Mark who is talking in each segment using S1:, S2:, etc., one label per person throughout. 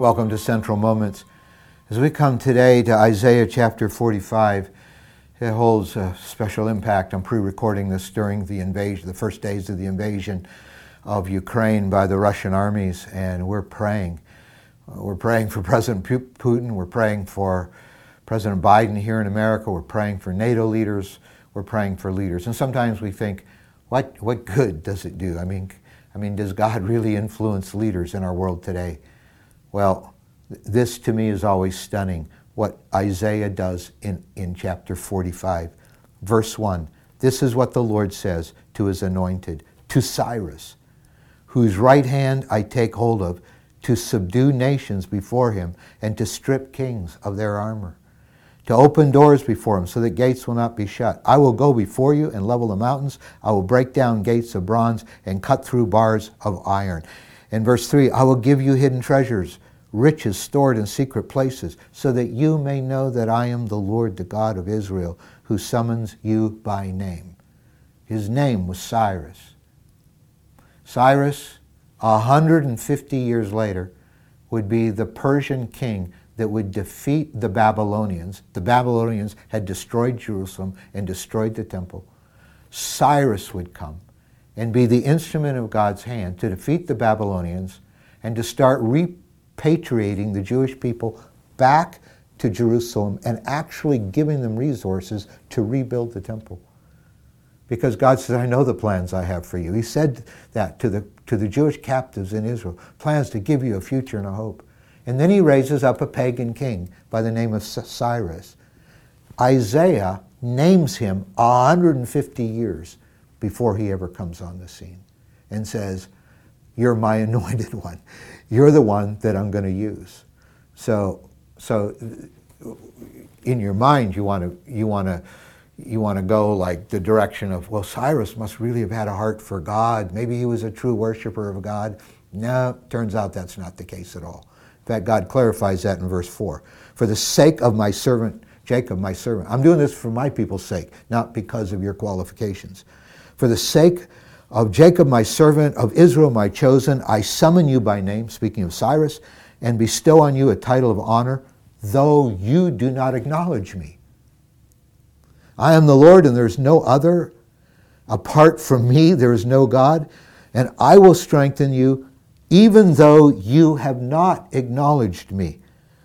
S1: Welcome to Central Moments. As we come today to Isaiah chapter 45, it holds a special impact. I'm pre-recording this during the invasion, the first days of the invasion of Ukraine by the Russian armies, and we're praying. We're praying for President Putin. We're praying for President Biden here in America. We're praying for NATO leaders. We're praying for leaders. And sometimes we think, what, what good does it do? I mean, I mean, does God really influence leaders in our world today? Well, this to me is always stunning what Isaiah does in, in chapter 45. Verse 1 This is what the Lord says to his anointed, to Cyrus, whose right hand I take hold of, to subdue nations before him, and to strip kings of their armor, to open doors before him so that gates will not be shut. I will go before you and level the mountains. I will break down gates of bronze and cut through bars of iron. In verse 3, I will give you hidden treasures, riches stored in secret places, so that you may know that I am the Lord, the God of Israel, who summons you by name. His name was Cyrus. Cyrus, 150 years later, would be the Persian king that would defeat the Babylonians. The Babylonians had destroyed Jerusalem and destroyed the temple. Cyrus would come and be the instrument of God's hand to defeat the Babylonians and to start repatriating the Jewish people back to Jerusalem and actually giving them resources to rebuild the temple. Because God says, I know the plans I have for you. He said that to the, to the Jewish captives in Israel plans to give you a future and a hope. And then he raises up a pagan king by the name of Cyrus. Isaiah names him 150 years before he ever comes on the scene and says, You're my anointed one. You're the one that I'm going to use. So, so in your mind, you want to, you want to, you want to go like the direction of, well, Cyrus must really have had a heart for God. Maybe he was a true worshiper of God. No, turns out that's not the case at all. In fact, God clarifies that in verse 4. For the sake of my servant Jacob, my servant, I'm doing this for my people's sake, not because of your qualifications. For the sake of Jacob, my servant, of Israel, my chosen, I summon you by name, speaking of Cyrus, and bestow on you a title of honor, though you do not acknowledge me. I am the Lord, and there is no other. Apart from me, there is no God, and I will strengthen you, even though you have not acknowledged me,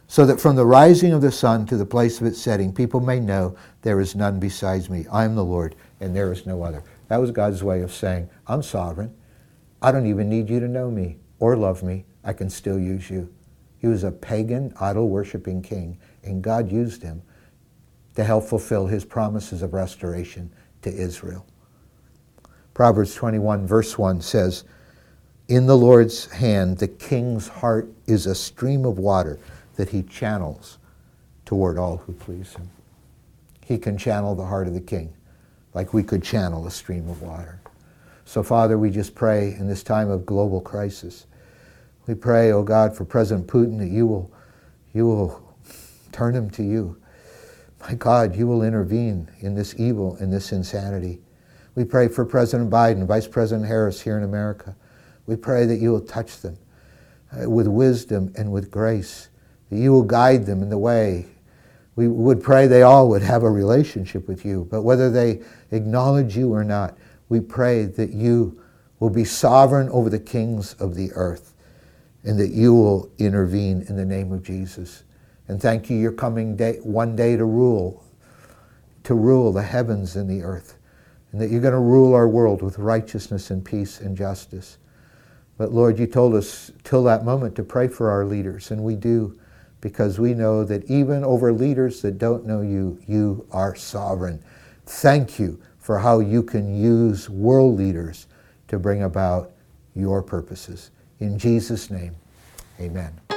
S1: so that from the rising of the sun to the place of its setting, people may know there is none besides me. I am the Lord, and there is no other. That was God's way of saying, I'm sovereign. I don't even need you to know me or love me. I can still use you. He was a pagan, idol worshiping king, and God used him to help fulfill his promises of restoration to Israel. Proverbs 21, verse 1 says, In the Lord's hand, the king's heart is a stream of water that he channels toward all who please him. He can channel the heart of the king like we could channel a stream of water. So, Father, we just pray in this time of global crisis. We pray, oh God, for President Putin that you will, you will turn him to you. My God, you will intervene in this evil, in this insanity. We pray for President Biden, Vice President Harris here in America. We pray that you will touch them uh, with wisdom and with grace, that you will guide them in the way we would pray they all would have a relationship with you. But whether they acknowledge you or not, we pray that you will be sovereign over the kings of the earth and that you will intervene in the name of Jesus. And thank you, you're coming day, one day to rule, to rule the heavens and the earth, and that you're going to rule our world with righteousness and peace and justice. But Lord, you told us till that moment to pray for our leaders, and we do because we know that even over leaders that don't know you, you are sovereign. Thank you for how you can use world leaders to bring about your purposes. In Jesus' name, amen.